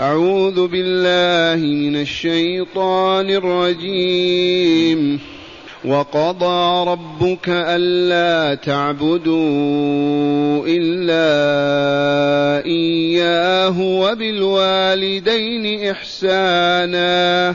أعوذ بالله من الشيطان الرجيم. وقضى ربك ألا تعبدوا إلا إياه وبالوالدين إحسانا.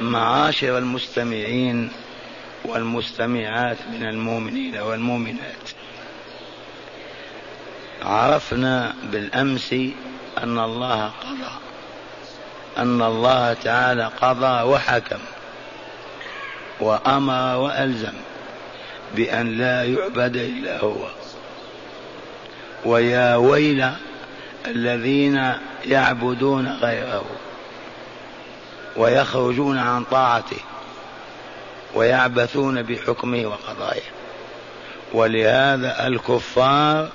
معاشر المستمعين والمستمعات من المؤمنين والمؤمنات. عرفنا بالأمس أن الله قضى أن الله تعالى قضى وحكم وأمر وألزم بأن لا يعبد إلا هو. ويا ويل الذين يعبدون غيره. ويخرجون عن طاعته ويعبثون بحكمه وقضائه. ولهذا الكفار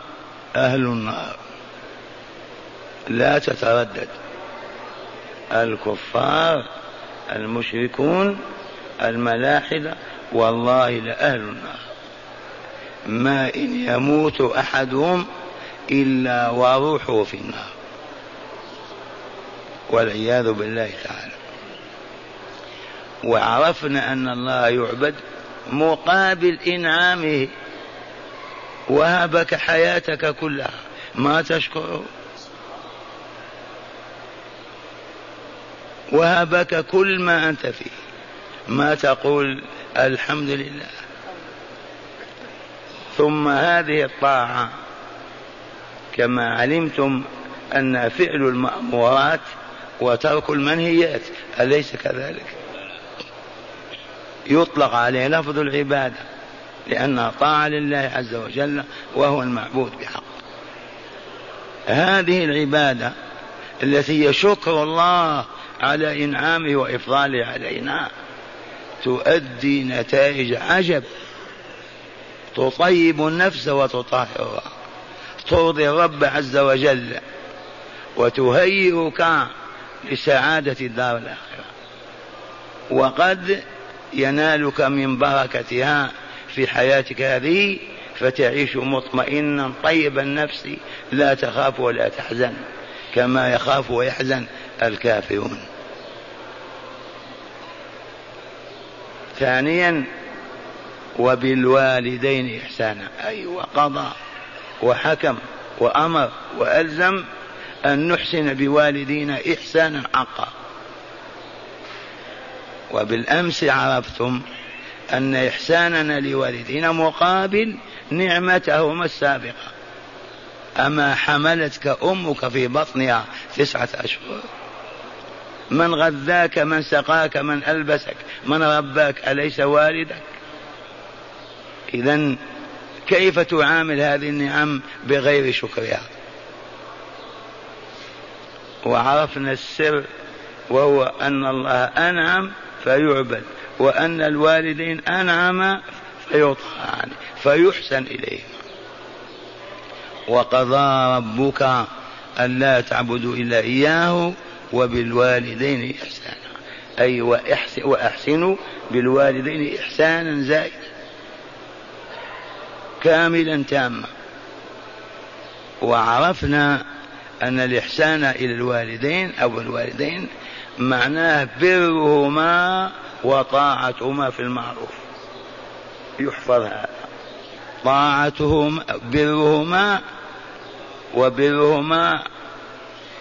أهل النار. لا تتردد. الكفار المشركون الملاحدة والله لأهل النار. ما إن يموت أحدهم إلا وروحه في النار. والعياذ بالله تعالى. وعرفنا أن الله يعبد مقابل إنعامه. وهبك حياتك كلها. ما تشكره وهبك كل ما أنت فيه. ما تقول الحمد لله. ثم هذه الطاعة. كما علمتم أن فعل المأمورات وترك المنهيات أليس كذلك؟ يطلق عليه لفظ العبادة لأنها طاعة لله عز وجل وهو المعبود بحق. هذه العبادة التي هي شكر الله على إنعامه وإفضاله علينا تؤدي نتائج عجب. تطيب النفس وتطهرها. ترضي الرب عز وجل وتهيئك لسعادة الدار الآخرة. وقد ينالك من بركتها في حياتك هذه فتعيش مطمئنا طيب النفس لا تخاف ولا تحزن كما يخاف ويحزن الكافرون. ثانيا وبالوالدين إحسانا. أي أيوة وقضى وحكم وأمر وألزم أن نحسن بوالدينا إحسانا حقا وبالأمس عرفتم أن إحساننا لوالدينا مقابل نعمتهما السابقة. أما حملتك أمك في بطنها تسعة أشهر. من غذاك من سقاك من ألبسك من رباك أليس والدك؟ إذا كيف تعامل هذه النعم بغير شكرها؟ وعرفنا السر وهو أن الله أنعم فيعبد وأن الوالدين أنعم فيطاعان فيحسن إليهما وقضى ربك ألا تعبدوا إلا إياه وبالوالدين إحسانا. أي وأحسنوا بالوالدين إحسانا زائدا. كاملا تاما. وعرفنا أن الإحسان إلى الوالدين أو الوالدين معناه برهما وطاعتهما في المعروف. يحفظ هذا. طاعتهم برهما وبرهما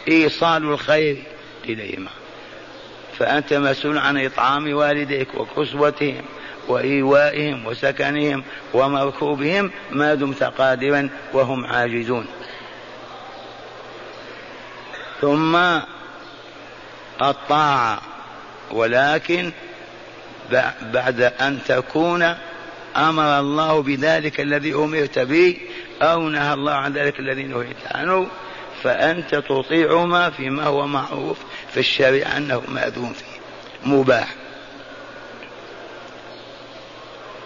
إيصال الخير إليهما. فأنت مسؤول عن إطعام والديك وكسوتهم وإيوائهم وسكنهم ومركوبهم ما دمت قادرا وهم عاجزون. ثم الطاعة ولكن بعد أن تكون أمر الله بذلك الذي أمرت به أو نهى الله عن ذلك الذي نهيت عنه فأنت تطيعهما فيما هو معروف في الشريعة أنه مأذون فيه مباح.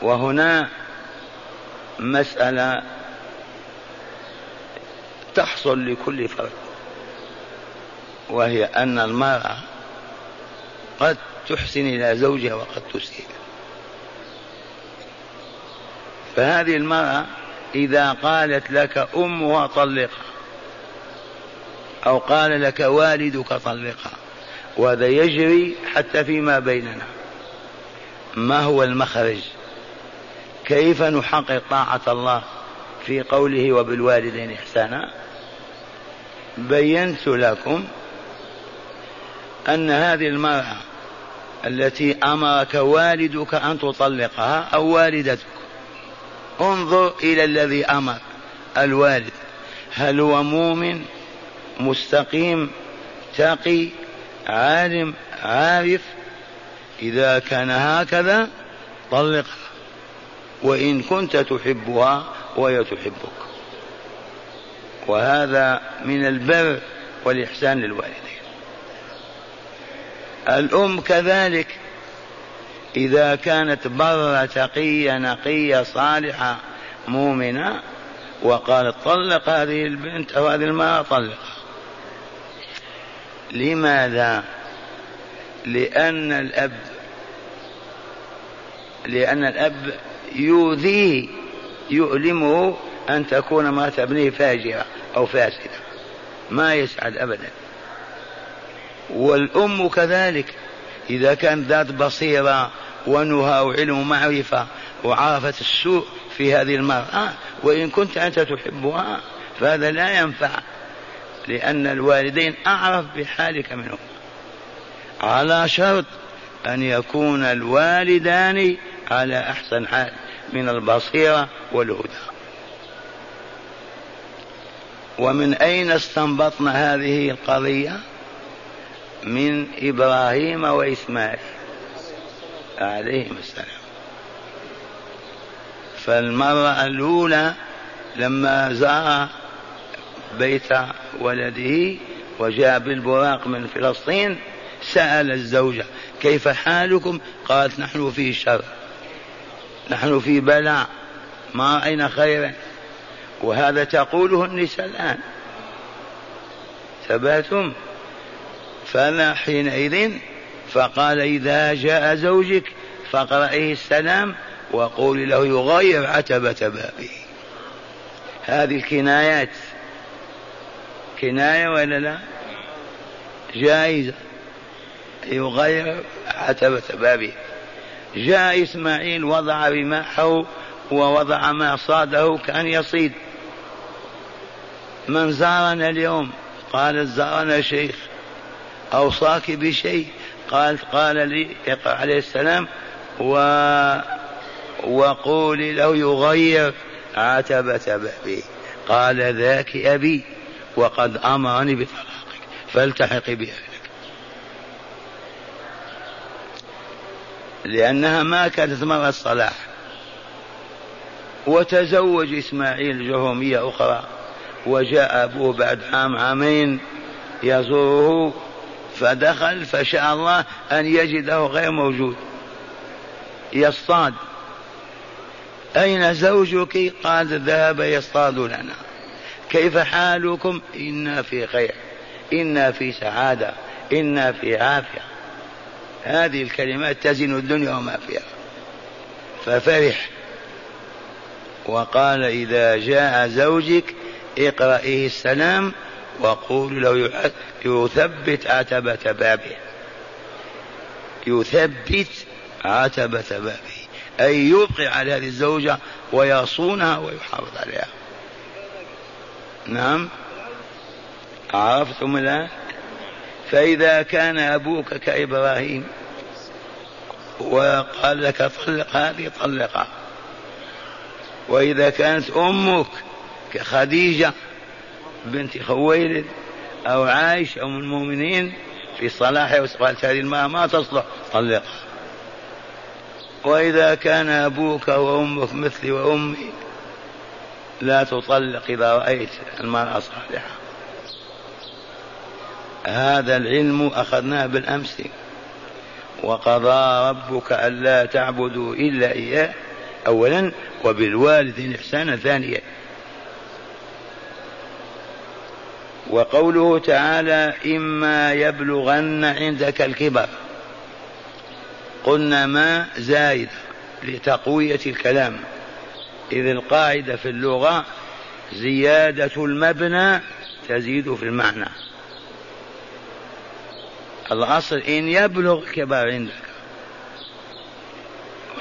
وهنا مسألة تحصل لكل فرد. وهي أن المرأة قد تحسن إلى زوجها وقد تسيء فهذه المرأة إذا قالت لك أمها طلقها أو قال لك والدك طلقها وهذا يجري حتى فيما بيننا. ما هو المخرج؟ كيف نحقق طاعة الله في قوله وبالوالدين إحسانا؟ بينت لكم أن هذه المرأة التي أمرك والدك أن تطلقها أو والدتك انظر إلى الذي أمر الوالد. هل هو مؤمن مستقيم تقي عالم عارف؟ إذا كان هكذا طلقها وإن كنت تحبها وهي تحبك. وهذا من البر والإحسان للوالدين. الأم كذلك. إذا كانت برة تقية نقية صالحة مؤمنة وقالت طلق هذه البنت أو هذه المرأة طلقها. لماذا؟ لأن الأب لأن الأب يؤذيه يؤلمه أن تكون امرأة ابنه فاجرة أو فاسدة. ما يسعد أبدا. والأم كذلك. إذا كانت ذات بصيرة ونهى وعلم ومعرفة وعرفت السوء في هذه المرأة وإن كنت أنت تحبها فهذا لا ينفع لأن الوالدين أعرف بحالك منهم. على شرط أن يكون الوالدان على أحسن حال من البصيرة والهدى. ومن أين استنبطنا هذه القضية؟ من إبراهيم وإسماعيل عليهما السلام. فالمرة الأولى لما زار بيت ولده وجاء بالبراق من فلسطين سأل الزوجة كيف حالكم؟ قالت نحن في شر نحن في بلاء ما رأينا خيرا. وهذا تقوله النساء الآن. ثباتم. فأنا حينئذ فقال إذا جاء زوجك فاقرأيه السلام وقولي له يغير عتبة بابه هذه الكنايات. كناية ولا لا؟ جائزة. يغير عتبة بابه جاء إسماعيل وضع رماحه ووضع ما صاده كأن يصيد. من زارنا اليوم؟ قال زارنا شيخ. أوصاك بشيء. قال قال لي عليه السلام و وقولي له يغير عتبة بابه قال ذاك أبي وقد أمرني بطلاقك فالتحقي بأهلك. لأنها ما كانت مرة الصلاح. وتزوج إسماعيل جهومية أخرى وجاء أبوه بعد عام عامين يزوره فدخل فشاء الله أن يجده غير موجود. يصطاد. أين زوجك؟ قال ذهب يصطاد لنا. كيف حالكم؟ إنا في خير. إنا في سعادة. إنا في عافية. هذه الكلمات تزن الدنيا وما فيها. ففرح. وقال إذا جاء زوجك اقرأيه السلام وقول له يثبت عتبة بابه. يثبت عتبة بابه. أي يبقي على هذه الزوجة ويصونها ويحافظ عليها. نعم؟ عرفتم الآن؟ فإذا كان أبوك كإبراهيم وقال لك طلق هذه طلقها. وإذا كانت أمك كخديجة بنت خويلد أو عائشة أم المؤمنين في صلاحها وقالت هذه المرأة ما تصلح طلقها. وإذا كان أبوك وأمك مثلي وأمي لا تطلق إذا رأيت المرأة صالحة. هذا العلم أخذناه بالأمس. وقضى ربك ألا تعبدوا إلا إياه أولا وبالوالدين إحسانا ثانيا. وقوله تعالى إما يبلغن عندك الكبر. قلنا ما زايد لتقوية الكلام. إذ القاعدة في اللغة زيادة المبنى تزيد في المعنى. الأصل إن يبلغ كبر عندك.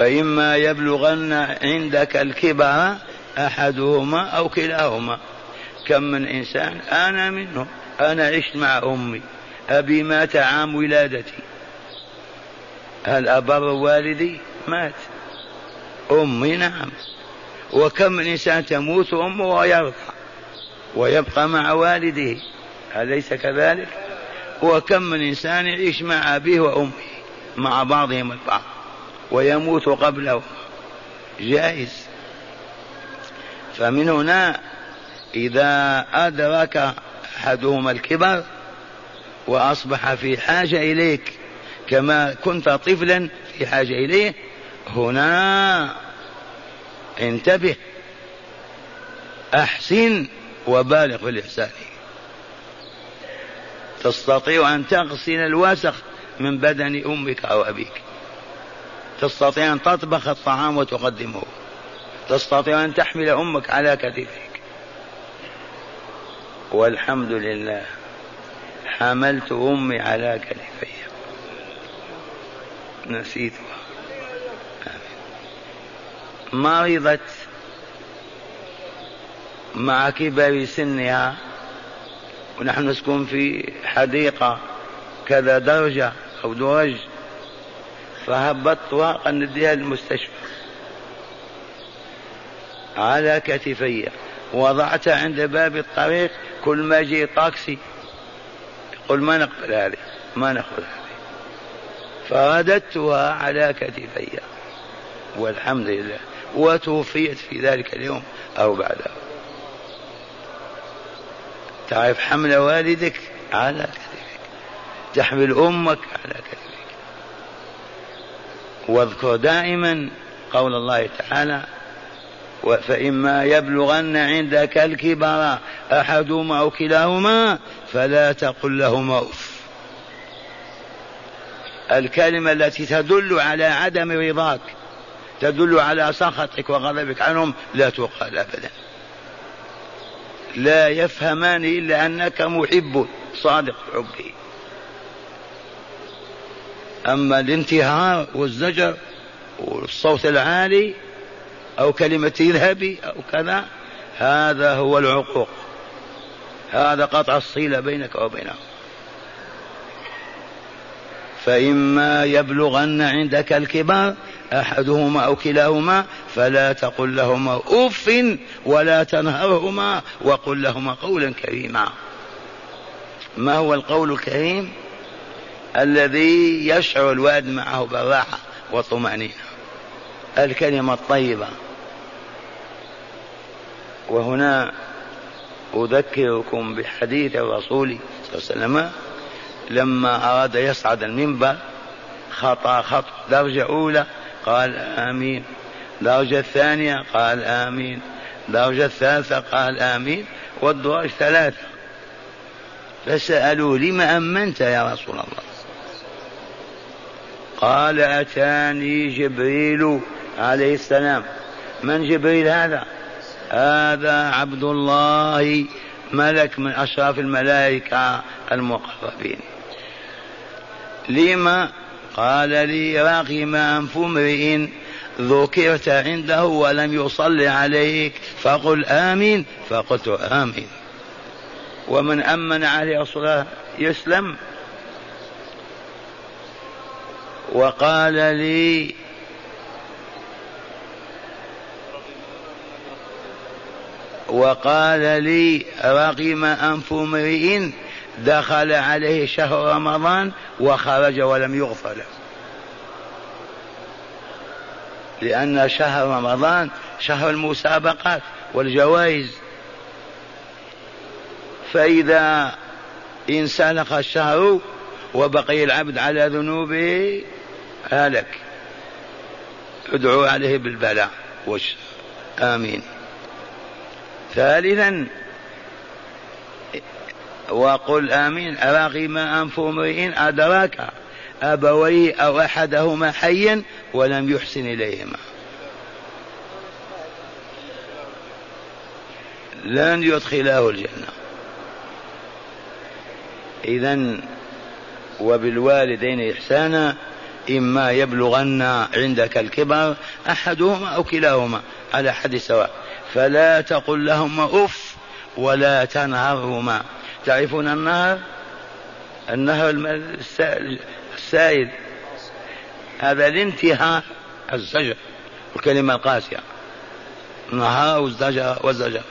وإما يبلغن عندك الكبر أحدهما أو كلاهما. كم من إنسان؟ أنا منهم. أنا عشت مع أمي. أبي مات عام ولادتي. هل أبر والدي؟ مات. أمي نعم. وكم من إنسان تموت أمه ويرضى ويبقى مع والده؟ أليس كذلك؟ وكم من إنسان يعيش مع أبيه وأمه مع بعضهم البعض ويموت قبله. جائز. فمن هنا إذا أدرك أحدهما الكبر وأصبح في حاجة إليك كما كنت طفلا في حاجة إليه هنا انتبه أحسن وبالغ في الإحسان. تستطيع أن تغسل الوسخ من بدن أمك أو أبيك. تستطيع أن تطبخ الطعام وتقدمه. تستطيع أن تحمل أمك على كتفك. والحمد لله. حملت أمي على كتفي. نسيتها مرضت مع كبر سنها. ونحن نسكن في حديقة كذا درجة أو درج. فهبطتها قد نديها للمستشفى على كتفي. وضعت عند باب الطريق كل ما يجي طاكسي يقول ما نقبل هذه ما نقبل هذه. فرددتها على كتفي. والحمد لله. وتوفيت في ذلك اليوم أو بعده. تعرف حمل والدك على كتفك. تحمل أمك على كتفك. واذكر دائما قول الله تعالى فإما يبلغن عندك الكبر أحدهما أو كلاهما فلا تقل لهما أف. الكلمة التي تدل على عدم رضاك تدل على سخطك وغضبك عنهم لا تقال أبدا. لا يفهمان إلا أنك محب صادق حبه أما الانتهار والزجر والصوت العالي أو كلمة اذهبي أو كذا هذا هو العقوق. هذا قطع الصلة بينك وبينهم. فإما يبلغن عندك الكبار أحدهما أو كلاهما فلا تقل لهما أف ولا تنهرهما وقل لهما قولا كريما. ما هو القول الكريم؟ الذي يشعر الوالد معه بالراحة والطمأنينة الكلمة الطيبة. وهنا أذكركم بحديث الرسول صلى الله عليه وسلم لما أراد يصعد المنبر خطأ خط درجة أولى قال آمين. درجة الثانية قال آمين. درجة الثالثة قال آمين. والدرج ثلاثة. فسألوه لم أمنت يا رسول الله؟ قال أتاني جبريل عليه السلام. من جبريل هذا؟ هذا عبد الله ملك من أشراف الملائكة المقربين. لما؟ قال لي رغم أنف امرئ ذكرت عنده ولم يصلي عليك فقل آمين فقلت آمين. ومن أمن عليه الصلاة يسلم. وقال لي وقال لي رغم أنف امرئ دخل عليه شهر رمضان وخرج ولم يغفر له. لأن شهر رمضان شهر المسابقات والجوائز. فإذا انسلخ الشهر وبقي العبد على ذنوبه هلك. ادعوا عليه بالبلاء والشر آمين. ثالثا وقل آمين رغم أنف امرئ أدراك أبويه أو أحدهما حيا ولم يحسن إليهما. لن يدخلاه الجنة. إذا وبالوالدين إحسانا إما يبلغن عندك الكبر أحدهما أو كلاهما على حد سواء. فلا تقل لهما أف ولا تنهرهما. تعرفون النهر؟ النهر السائل هذا الانتهاء الزجر الكلمة القاسية. نهار والزجر والزجر.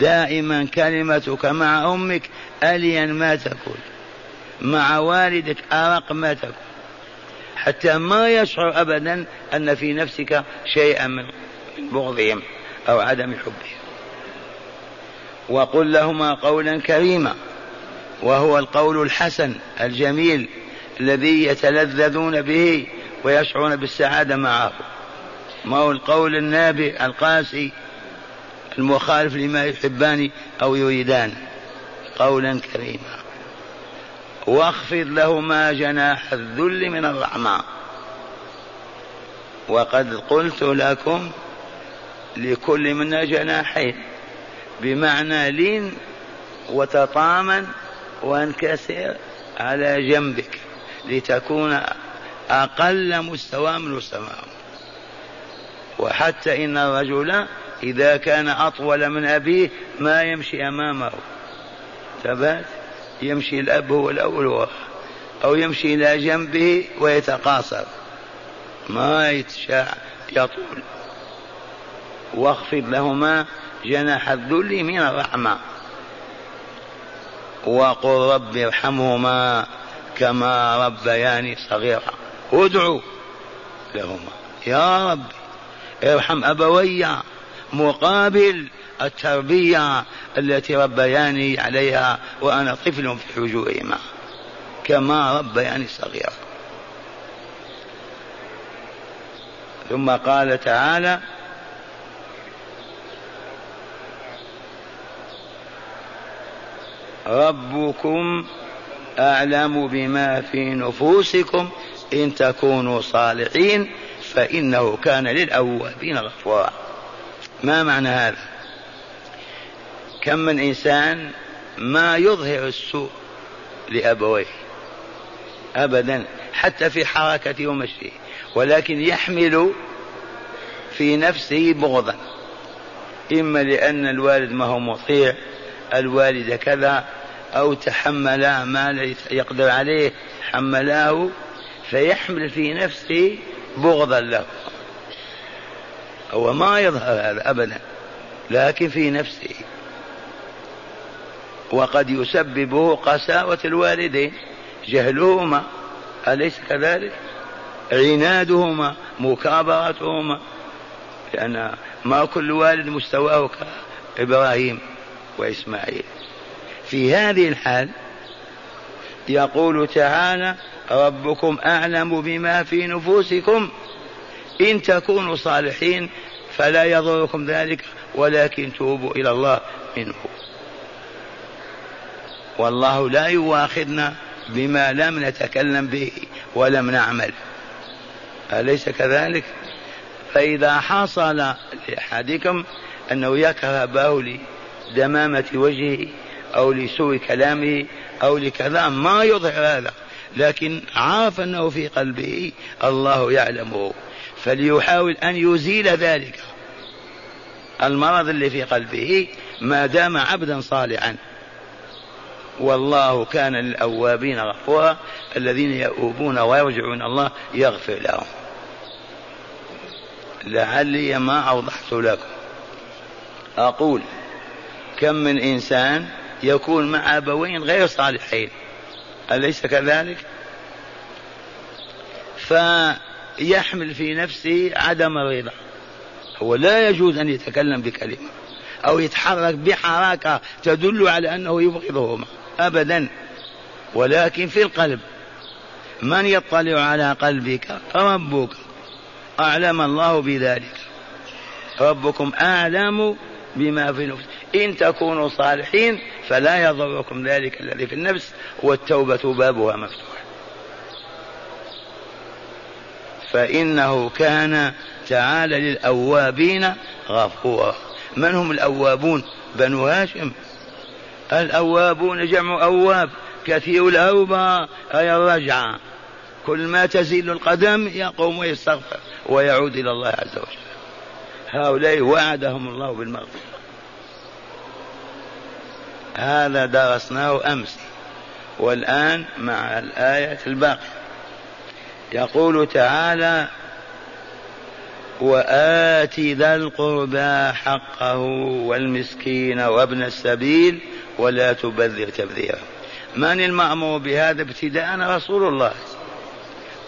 دائما كلمتك مع أمك أليا ما تكون مع والدك أرق ما تكون حتى ما يشعر أبدا أن في نفسك شيئا من بغضهم أو عدم حبهم وقل لهما قولا كريما وهو القول الحسن الجميل الذي يتلذذون به ويشعرون بالسعادة معه. ما هو القول النابئ القاسي المخالف لما يحبان أو يريدان. قولا كريما. واخفض لهما جناح الذل من الرحمة. وقد قلت لكم لكل منا جناحين بمعنى لين وتطامن وانكسر على جنبك لتكون أقل مستوى من مستواه وحتى إن الرجل إذا كان أطول من أبيه ما يمشي أمامه. ثبات يمشي الأب هو الأول أو يمشي إلى جنبه ويتقاصر. ما يتشاع يطول. واخفض لهما جناح الذل من الرحمة. وقل رب ارحمهما كما ربياني صغيرا. ادعوا لهما. يا رب ارحم أبوي مقابل التربية التي ربياني عليها وأنا طفل في حجورهما كما ربياني صغيرا ثم قال تعالى ربكم أعلم بما في نفوسكم إن تكونوا صالحين فإنه كان للأوابين غفورا. ما معنى هذا؟ كم من إنسان ما يظهر السوء لأبويه؟ أبدا حتى في حركته ومشيه ولكن يحمل في نفسه بغضا. إما لأن الوالد ما هو مطيع الوالد كذا أو تحملا ما يقدر عليه حملاه فيحمل في نفسه بغضا له. هو ما يظهر هذا أبدا لكن في نفسه. وقد يسببه قساوة الوالدين. جهلهما أليس كذلك؟ عنادهما مكابرتهما. لأن ما كل والد مستواه كإبراهيم وإسماعيل. في هذه الحال يقول تعالى ربكم أعلم بما في نفوسكم. إن تكونوا صالحين فلا يضركم ذلك ولكن توبوا إلى الله منه. والله لا يواخذنا بما لم نتكلم به ولم نعمل. أليس كذلك؟ فإذا حصل لأحدكم أنه يكره أباه لدمامة وجهه أو لسوء كلامه أو لكذا ما يظهر هذا لكن عرف أنه في قلبه الله يعلمه. فليحاول أن يزيل ذلك. المرض اللي في قلبه ما دام عبدا صالحا. والله كان للأوابين غفورا الذين يؤوبون ويرجعون الله يغفر لهم. لعلي ما أوضحت لكم. أقول كم من إنسان يكون مع أبوين غير صالحين؟ أليس كذلك؟ فيحمل في نفسه عدم الرضا هو لا يجوز أن يتكلم بكلمة أو يتحرك بحركة تدل على أنه يبغضهما. أبدا ولكن في القلب. من يطلع على قلبك؟ ربك. أعلم الله بذلك. ربكم أعلم بما في نفسك إن تكونوا صالحين فلا يضركم ذلك الذي في النفس والتوبة بابها مفتوح فإنه كان تعالى للأوابين غفورا. من هم الأوابون؟ بنو هاشم. الأوابون جمع أواب كثير الأوبة أي الرجعة كل ما تزيل القدم يقوم ويستغفر ويعود إلى الله عز وجل. هؤلاء وعدهم الله بالمغفرة. هذا درسناه أمس والآن مع الآية الباقية. يقول تعالى وآت ذا القربى حقه والمسكين وابن السبيل ولا تبذر تبذيرا. من المأمور بهذا ابتداء؟ رسول الله.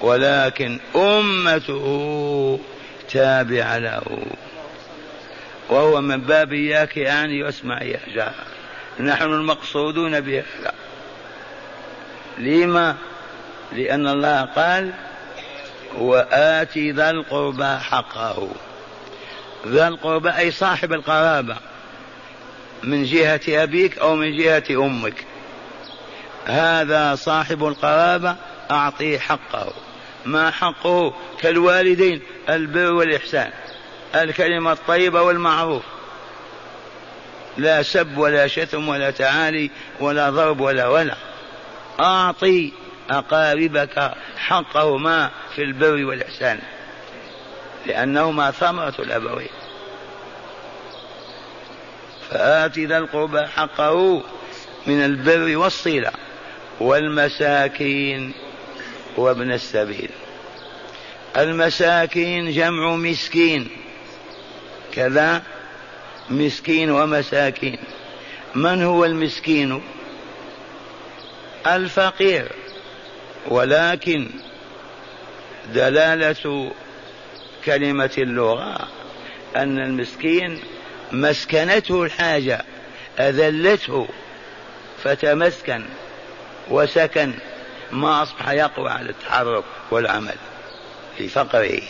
ولكن أمته تابعة له. وهو من باب إياك أن يسمع يا جار نحن المقصودون بهذا. لما؟ لأن الله قال وآت ذا القربى حقه. ذا القربى أي صاحب القرابة. من جهة أبيك أو من جهة أمك. هذا صاحب القرابة أعطيه حقه. ما حقه كالوالدين البر والإحسان الكلمة الطيبة والمعروف. لا سب ولا شتم ولا تعالي ولا ضرب ولا ولا أعطي أقاربك حقهما في البر والإحسان لأنهما ثمرة الأبوين. فآت ذا القربى حقه من البر والصلة والمساكين وابن السبيل. المساكين جمع مسكين كذا مسكين ومساكين. من هو المسكين؟ الفقير ولكن دلالة كلمة اللغة أن المسكين مسكنته الحاجة أذلته فتمسكن وسكن ما أصبح يقوى على التحرك والعمل في فقره.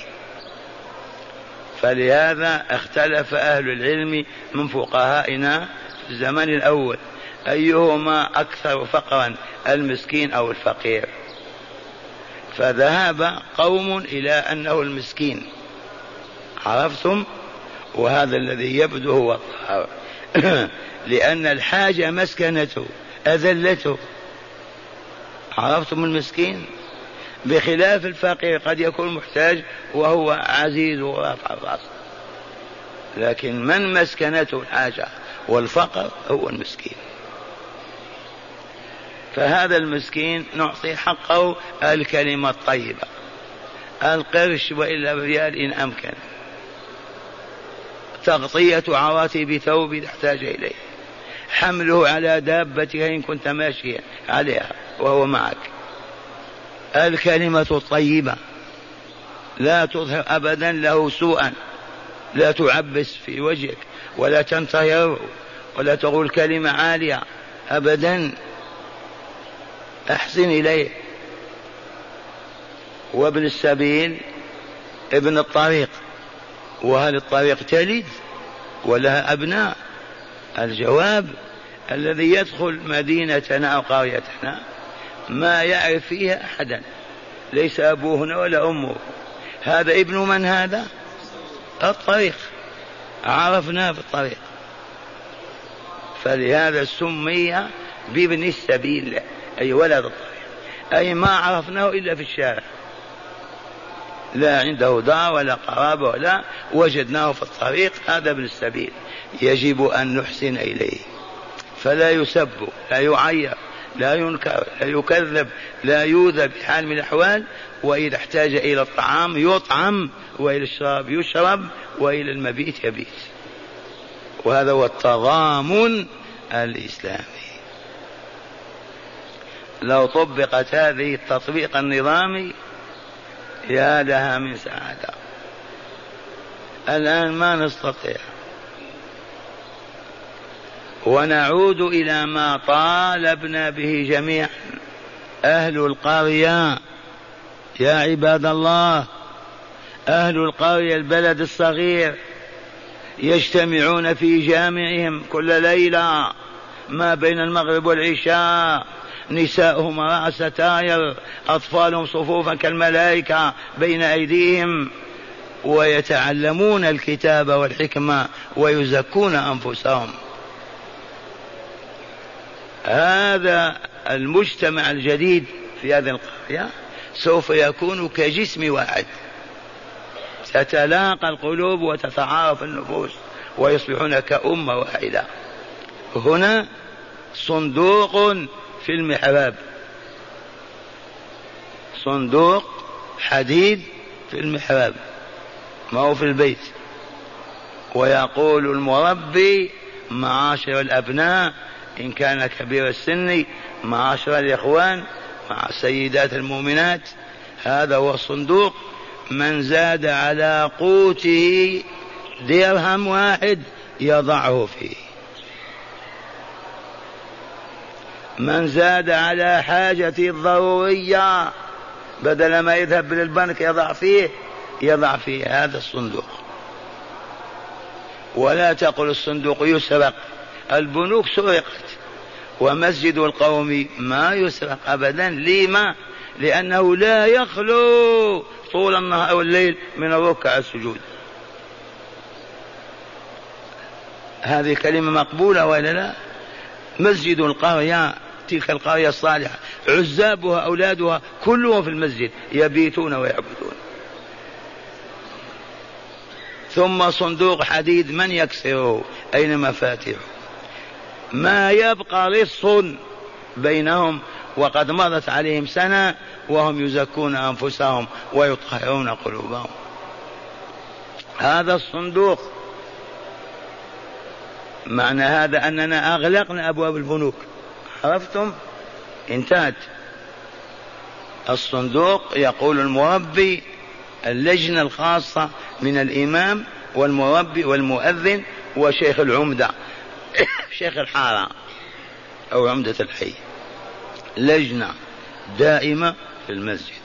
فلهذا اختلف أهل العلم من فقهائنا في الزمن الأول أيهما أكثر فقرا المسكين أو الفقير. فذهب قوم إلى أنه المسكين. عرفتم؟ وهذا الذي يبدو هو الظاهر لأن الحاجة مسكنته أذلته. عرفتم المسكين؟ بخلاف الفقير قد يكون محتاج وهو عزيز ورافع الراس لكن من مسكنته الحاجة والفقر هو المسكين. فهذا المسكين نعطي حقه الكلمة الطيبة. القرش وإلا بريال إن أمكن. تغطية عواتي بثوب تحتاج إليه. حمله على دابتك إن كنت ماشيا عليها وهو معك. الكلمة الطيبة. لا تظهر أبدا له سوءا. لا تعبس في وجهك ولا تنتهره ولا تقول كلمة عالية أبدا. أحسن إليه. وابن السبيل ابن الطريق. وهل الطريق تلد ولها أبناء؟ الجواب الذي يدخل مدينتنا أو قريتنا ما يعرف فيها أحدا ليس أبوه هنا ولا أمه. هذا ابن من هذا؟ الطريق. عرفناه في الطريق فلهذا سمي بابن السبيل أي ولد الطريق. أي ما عرفناه إلا في الشارع. لا عنده دار ولا قرابة ولا وجدناه في الطريق هذا ابن السبيل. يجب أن نحسن إليه. فلا يسب لا يعير لا ينكر لا يكذب لا يوذى بحال من الأحوال وإذا احتاج إلى الطعام يطعم وإلى الشراب يشرب وإلى المبيت يبيت. وهذا هو التضامن الإسلامي. لو طبقت هذه التطبيق النظامي يا لها من سعادة. الآن ما نستطيع. ونعود إلى ما طالبنا به جميعا. أهل القرية يا عباد الله أهل القرية البلد الصغير يجتمعون في جامعهم كل ليلة ما بين المغرب والعشاء. نساؤهم راء ستاير أطفالهم صفوفا كالملائكة بين أيديهم ويتعلمون الكتاب والحكمة ويزكون أنفسهم. هذا المجتمع الجديد في هذه القرية سوف يكون كجسم واحد. تتلاقى القلوب وتتعارف النفوس ويصبحون كأمة واحدة. هنا صندوق في المحراب صندوق حديد في المحراب ما هو في البيت. ويقول المربي معاشر الأبناء إن كان كبير السن معاشر الإخوان مع السيدات المؤمنات. هذا هو الصندوق. من زاد على قوته درهم واحد يضعه فيه. من زاد على حاجته الضرورية بدل ما يذهب للبنك يضع فيه يضع فيه هذا الصندوق. ولا تقل الصندوق يسرق البنوك سرقت. ومسجد القوم ما يسرق أبدا. لما؟ لأنه لا يخلو طول النهار والليل من الركع السجود. هذه كلمة مقبولة ولا لا؟ مسجد القرية تلك القرية الصالحة. عزابها أولادها كلهم في المسجد يبيتون ويعبدون. ثم صندوق حديد من يكسره أين مفاتيحه ما يبقى لص بينهم وقد مضت عليهم سنة وهم يزكون أنفسهم ويطهرون قلوبهم. هذا الصندوق معنى هذا أننا أغلقنا أبواب البنوك. عرفتم؟ انتهت. الصندوق يقول المربي اللجنة الخاصة من الإمام والمربي والمؤذن وشيخ العمدة. شيخ الحارة أو عمدة الحي. لجنة دائمة في المسجد.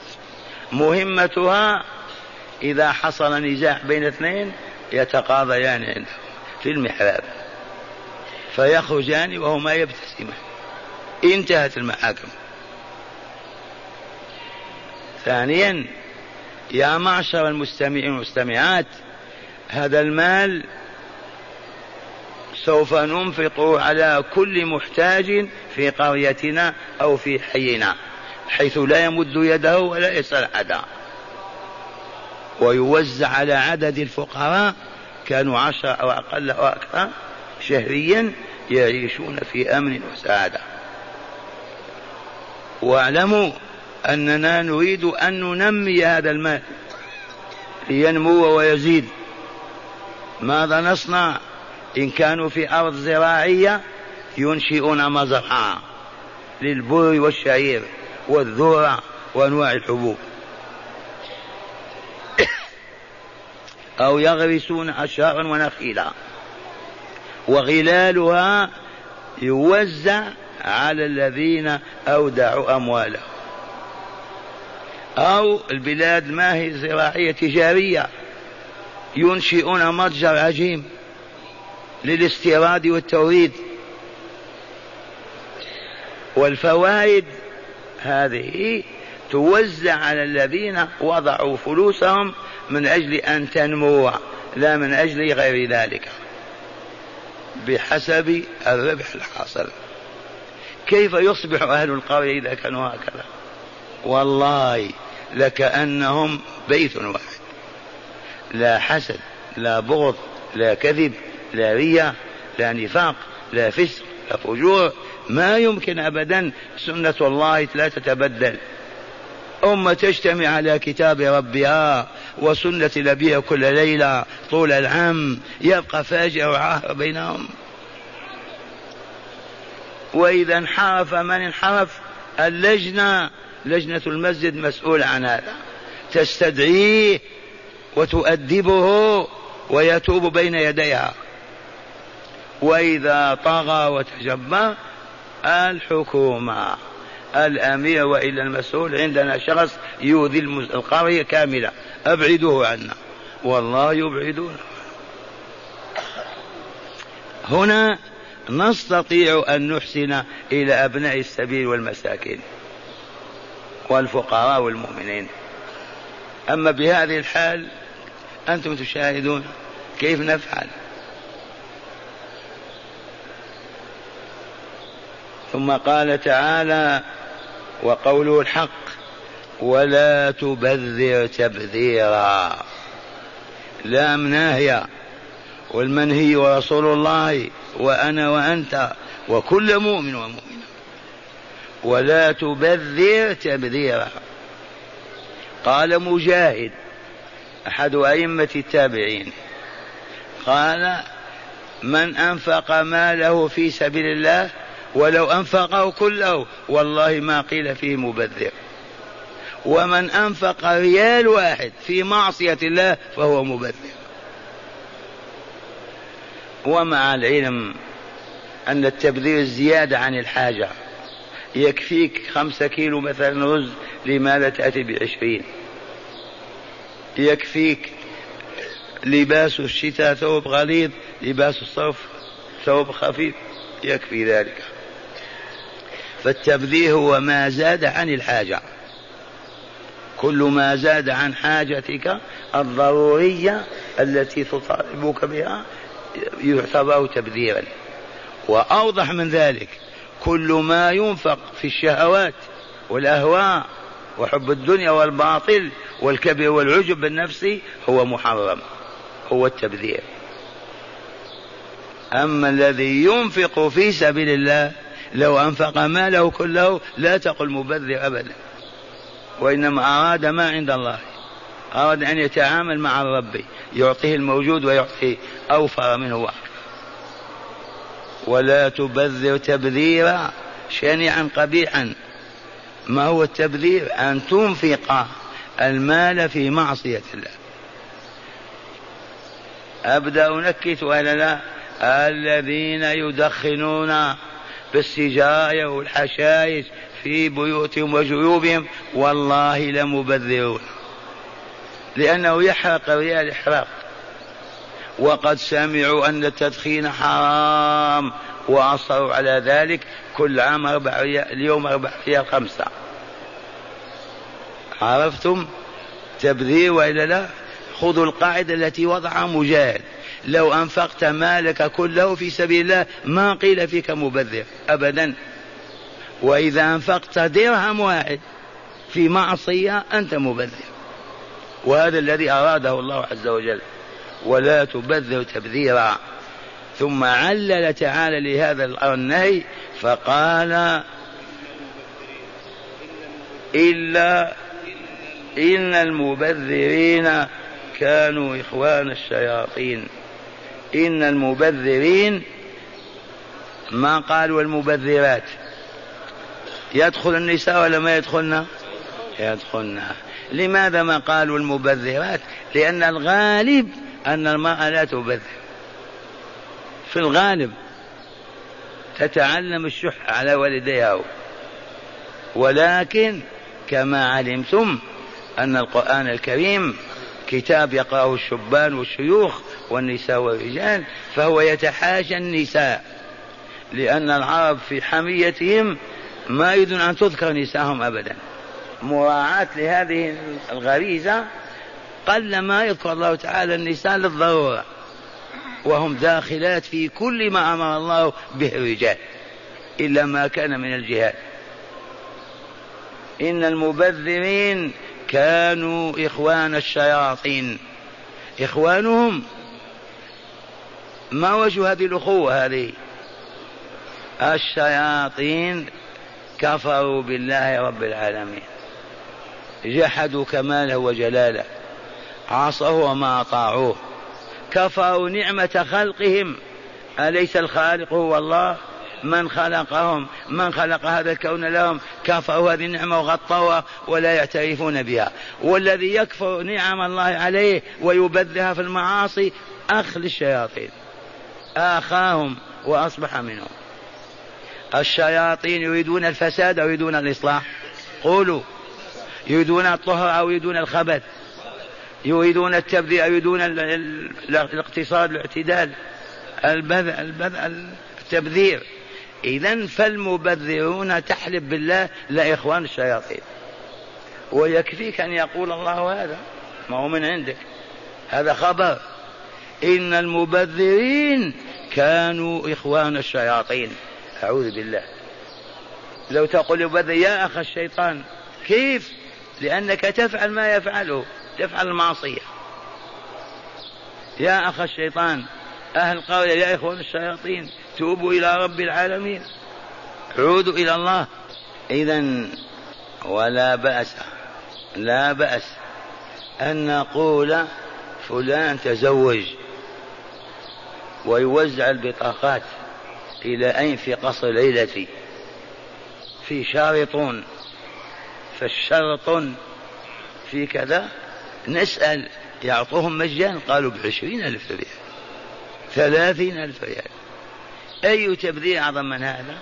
مهمتها إذا حصل نزاع بين اثنين يتقاضيان عنده في المحراب. فيخرجان وهما يبتسمان انتهت المحاكم ثانيا يا معشر المستمعين والمستمعات هذا المال سوف ننفقه على كل محتاج في قريتنا أو في حينا حيث لا يمد يده ولا يسأل أحدا ويوزع على عدد الفقراء كانوا عشرة أو أقل أو أكثر شهريا يعيشون في أمن وسعادة. واعلموا أننا نريد أن ننمي هذا المال لينمو ويزيد ماذا نصنع؟ إن كانوا في أرض زراعية ينشئون مزرعة للبر والشعير والذرة وأنواع الحبوب. أو يغرسون أشجارا ونخيلا. وغلالها يوزع على الذين أودعوا أموالهم. أو البلاد ما هي زراعية تجارية ينشئون متجر عجيم للاستيراد والتوريد. والفوائد هذه توزع على الذين وضعوا فلوسهم من أجل أن تنمو لا من أجل غير ذلك. بحسب الربح الحاصل. كيف يصبح أهل القرية إذا كانوا هكذا؟ والله لكأنهم بيت واحد. لا حسد لا بغض لا كذب لا رياء لا نفاق لا فسق لا فجور. ما يمكن أبدا سنة الله لا تتبدل. أمة تجتمع على كتاب ربها وسنة نبيها كل ليلة طول العام يبقى فاجر وعاهر بينهم. وإذا انحرف من انحرف اللجنة لجنة المسجد مسؤولة عن هذا. تستدعيه وتؤدبه ويتوب بين يديها. وإذا طغى وتجبر الحكومة. الأمير وإلا المسؤول عندنا شخص يؤذي القرية كاملة. أبعدوه عنا. والله يبعدون. هنا نستطيع أن نحسن إلى أبناء السبيل والمساكين والفقراء والمؤمنين. أما بهذه الحال أنتم تشاهدون كيف نفعل. ثم قال تعالى وقوله الحق ولا تبذر تبذيرا. لام ناهيه والمنهي رسول الله وأنا وأنت وكل مؤمن ومؤمنة. ولا تبذر تبذيرا. قال مجاهد أحد أئمة التابعين. قال من أنفق ماله في سبيل الله ولو أنفقه كله والله ما قيل فيه مبذر. ومن أنفق ريال واحد في معصية الله فهو مبذر. ومع العلم أن التبذير زيادة عن الحاجة يكفيك خمسة كيلو مثلا رز لما لا تأتي بعشرين؟ يكفيك لباس الشتاء ثوب غليظ لباس الصيف ثوب خفيف يكفي ذلك. فالتبذير هو ما زاد عن الحاجة. كل ما زاد عن حاجتك الضرورية التي تطالبك بها يعتبر تبذيرا. وأوضح من ذلك كل ما ينفق في الشهوات والأهواء وحب الدنيا والباطل والكبر والعجب بالنفس هو محرم هو التبذير. أما الذي ينفق في سبيل الله لو أنفق ماله كله لا تقل مبذر أبدا. وإنما أراد ما عند الله. أراد أن يتعامل مع الرب. يعطيه الموجود ويعطيه. أوفر منه وأكثر ولا تبذر تبذيرا شنيعا قبيحا. ما هو التبذير؟ أن تنفق المال في معصية الله. أبدأ أنكت ولا لا؟ الذين يدخنون بالسجايا والحشائش في بيوتهم وجيوبهم والله لمبذرون. لأنه يحرق ريال إحراق وقد سمعوا أن التدخين حرام وأصروا على ذلك كل عام أربع ريال اليوم أربع ريال خمسة. عرفتم تبذير وإلا لا؟ خذوا القاعدة التي وضعها مجاهد. لو أنفقت مالك كله في سبيل الله ما قيل فيك مبذر أبدا. وإذا أنفقت درهم واحد في معصية أنت مبذر. وهذا الذي أراده الله عز وجل. ولا تبذر تبذيرا. ثم علل تعالى لهذا النهي فقال إلا إن المبذرين كانوا إخوان الشياطين. إن المبذرين ما قالوا المبذرات. يدخل النساء ولا ما يدخلن؟ يدخلن. لماذا ما قالوا المبذرات؟ لأن الغالب أن المرأة لا تبذر. في الغالب تتعلم الشح على والديها. ولكن كما علمتم أن القرآن الكريم كتاب يقرأه الشبان والشيوخ والنساء والرجال فهو يتحاشى النساء. لأن العرب في حميتهم ما يريدون أن تذكر نساءهم أبدا. مراعاة لهذه الغريزة قل ما يذكر الله تعالى النساء للضرورة. وهم داخلات في كل ما أمر الله به الرجال إلا ما كان من الجهاد. إن المبذرين كانوا إخوان الشياطين. إخوانهم ما وجه هذه الأخوة هذه؟ الشياطين كفروا بالله رب العالمين. جحدوا كماله وجلاله. عصوا وما أطاعوه. كفروا نعمة خلقهم. أليس الخالق هو الله؟ من خلقهم؟ من خلق هذا الكون لهم؟ كفروا هذه النعمة وغطوها ولا يعترفون بها. والذي يكفر نعم الله عليه ويبذها في المعاصي أخ للشياطين آخاهم وأصبح منهم. الشياطين يريدون الفساد أو يريدون الإصلاح؟ قولوا. يريدون الطهر أو يريدون الخبث؟ يريدون التبذير أو يريدون الاقتصاد الاعتدال البذ البذ التبذير. إذا فالمبذرون تحلف بالله لا إخوان الشياطين. ويكفيك أن يقول الله هذا. ما هو من عندك. هذا خبر. إن المبذرين كانوا إخوان الشياطين. أعوذ بالله. لو تقول مبذر يا أخ الشيطان كيف؟ لأنك تفعل ما يفعله. تفعل المعصية. يا أخ الشيطان أهل قرية يا إخوان الشياطين توبوا إلى رب العالمين. عودوا إلى الله. إذا ولا بأس لا بأس أن نقول فلان تزوج. ويوزع البطاقات إلى أين في قصر ليلتي. في شارطون فالشرط في كذا نسأل يعطوهم مجانا قالوا بعشرين ألف ريال ثلاثين ألف ريال. أي تبذير أعظم من هذا؟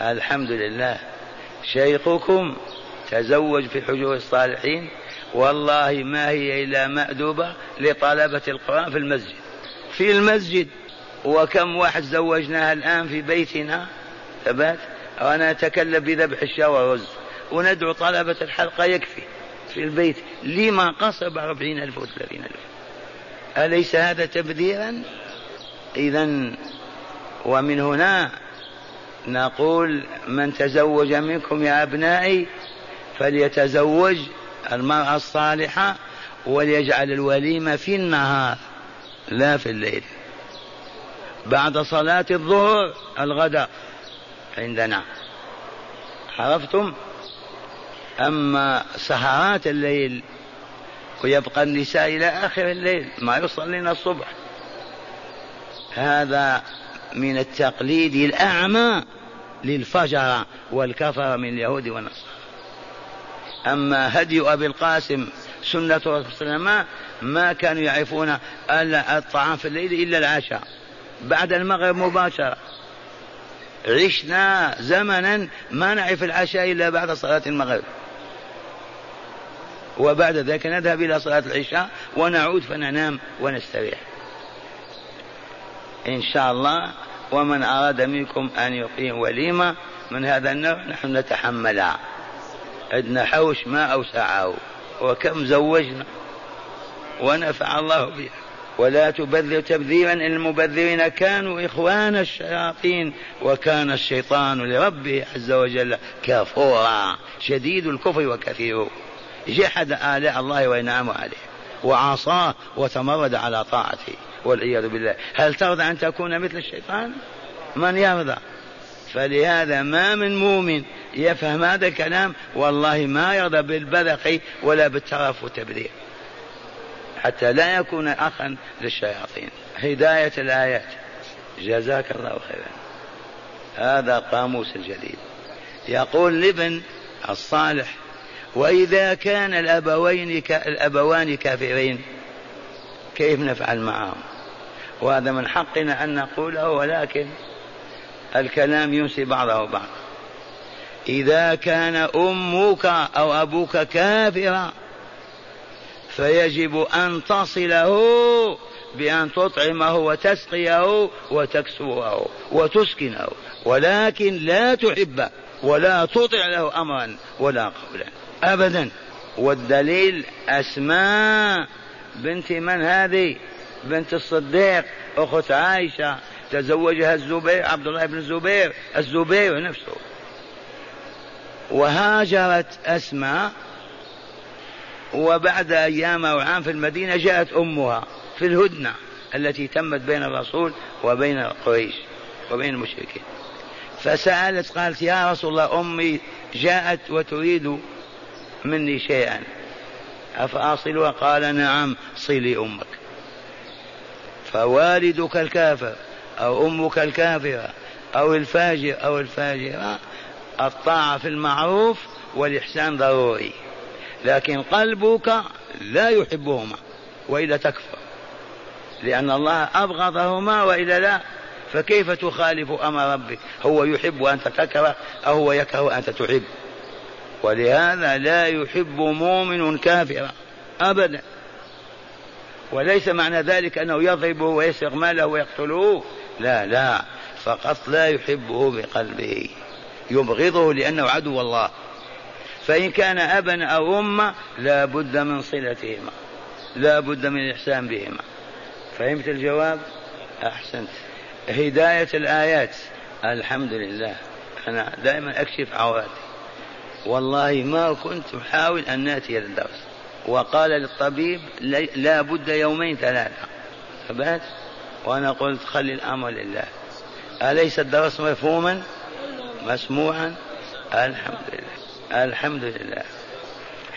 الحمد لله. شيخكم تزوج في حجور الصالحين والله ما هي إلا مأدوبة لطلبة القرآن في المسجد. في المسجد وكم واحد زوجناها الآن في بيتنا ثبات وأنا أتكلم بذبح الشاة والرز. وندعو طلبة الحلقة يكفي في البيت. لما قصر بأربعين ألف وثلاثين ألف. أليس هذا تبذيرا إذا ومن هنا نقول من تزوج منكم يا أبنائي فليتزوج المرأة الصالحة وليجعل الوليمة في النهار لا في الليل. بعد صلاة الظهر الغداء عندنا. عرفتم؟ أما سهرات الليل ويبقى النساء إلى آخر الليل ما يصلين الصبح. هذا من التقليد الأعمى للفجر والكفر من اليهود والنصارى. أما هدي أبي القاسم سنة الرسول صلى الله عليه وسلم ما كانوا يعرفون الطعام في الليل إلا العشاء. بعد المغرب مباشرة. عشنا زمنا ما نعرف العشاء إلا بعد صلاة المغرب. وبعد ذلك نذهب إلى صلاة العشاء ونعود فننام ونستريح. إن شاء الله ومن أراد منكم أن يقيم وليمة من هذا النوع نحن نتحملها. عندنا حوش ما أوسعه وكم زوجنا ونفع الله بها. ولا تبذر تبذيرا إن المبذرين كانوا إخوان الشياطين وكان الشيطان لربه عز وجل كفورا. شديد الكفر وكثيره جحد آلاء الله وإنعامه عليه وعصاه وتمرد على طاعته والعياذ بالله. هل ترضى أن تكون مثل الشيطان؟ من يرضى؟ فلهذا ما من مؤمن يفهم هذا الكلام والله ما يرضى بالبذخ ولا بالترف والتبذير. حتى لا يكون أخا للشياطين. هداية الآيات. جزاك الله خيرا. هذا قاموس الجديد يقول لابن الصالح وإذا كان الأبوين الأبوان كافرين كيف نفعل معهم؟ وهذا من حقنا أن نقوله ولكن الكلام ينسي بعضه بعض. إذا كان أمك أو أبوك كافرا فيجب أن تصله بأن تطعمه وتسقيه وتكسوه وتسكنه. ولكن لا تحبه ولا تطع له أمرا ولا قولا. أبدا. والدليل أسماء بنت من هذه؟ بنت الصديق أخت عائشة. تزوجها الزبير عبد الله بن الزبير الزبير نفسه. وهاجرت أسماء وبعد أيام أو عام في المدينة جاءت أمها في الهدنة التي تمت بين الرسول وبين قريش وبين المشركين. فسألت قالت يا رسول الله أمي جاءت وتريد مني شيئا. أفأصلها؟ قال نعم صلي أمك فوالدك الكافر. أو أمك الكافرة أو الفاجر أو الفاجرة الطاعة في المعروف والإحسان ضروري. لكن قلبك لا يحبهما وإلا تكفر. لأن الله أبغضهما وإلا لا. فكيف تخالف أمر ربك؟ هو يحب وأنت تكره أو هو يكره وأنت تحب. ولهذا لا يحب مؤمن كافرا أبدا. وليس معنى ذلك أنه يضربه ويسرق ماله ويقتله لا لا فقط لا يحبه بقلبه يبغضه لأنه عدو الله. فإن كان أبا أو أما لا بد من صلتهما لا بد من الإحسان بهما. فهمت الجواب؟ أحسنت. هداية الآيات. الحمد لله. أنا دائما أكشف عوراتي والله ما كنت أحاول أن نأتي للدرس وقال للطبيب لا بد يومين ثلاثة. ثبات وأنا قلت خلي الأمر لله. أليس الدرس مفهوما؟ مسموعا؟ الحمد لله. الحمد لله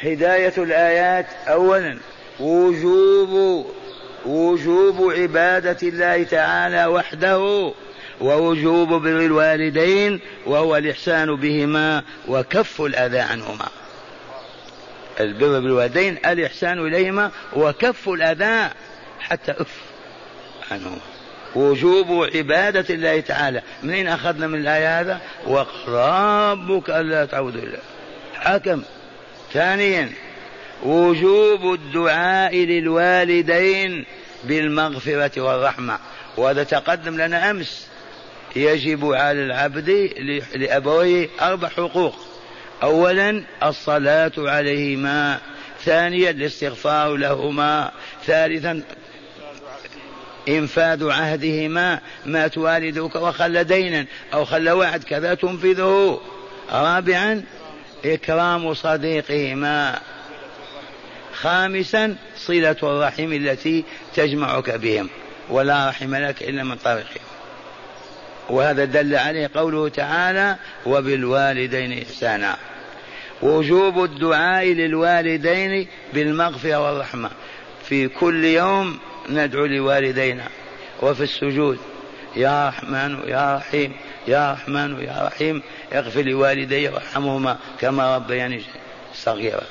هداية الآيات أولا وجوب وجوب عبادة الله تعالى وحده ووجوب بر الوالدين وهو الإحسان بهما وكف الأذى عنهما. البر بالوالدين الإحسان إليهما وكف الأذى حتى أف. عنهما وجوب عبادة الله تعالى. منين أخذنا من الآية هذا؟ وقرابك ألا تعبدوا إلا حكم. ثانيا وجوب الدعاء للوالدين بالمغفرة والرحمة. وهذا تقدم لنا أمس. يجب على العبد لأبويه أربع حقوق. أولا الصلاة عليهما. ثانيا الاستغفار لهما. ثالثا إنفاذ عهدهما مات والدك وخل دينا أو خل وعد كذا تنفذه. رابعا إكرام صديقهما. خامسا صلة الرحم التي تجمعك بهم ولا رحم لك إلا من طريقهم. وهذا دل عليه قوله تعالى وبالوالدين إحسانا. وجوب الدعاء للوالدين بالمغفرة والرحمة. في كل يوم ندعو لوالدينا. وفي السجود يا رحمن يا رحيم يا رحمن يا رحيم اغفر لوالدي وارحمهما كما ربياني صغيرا.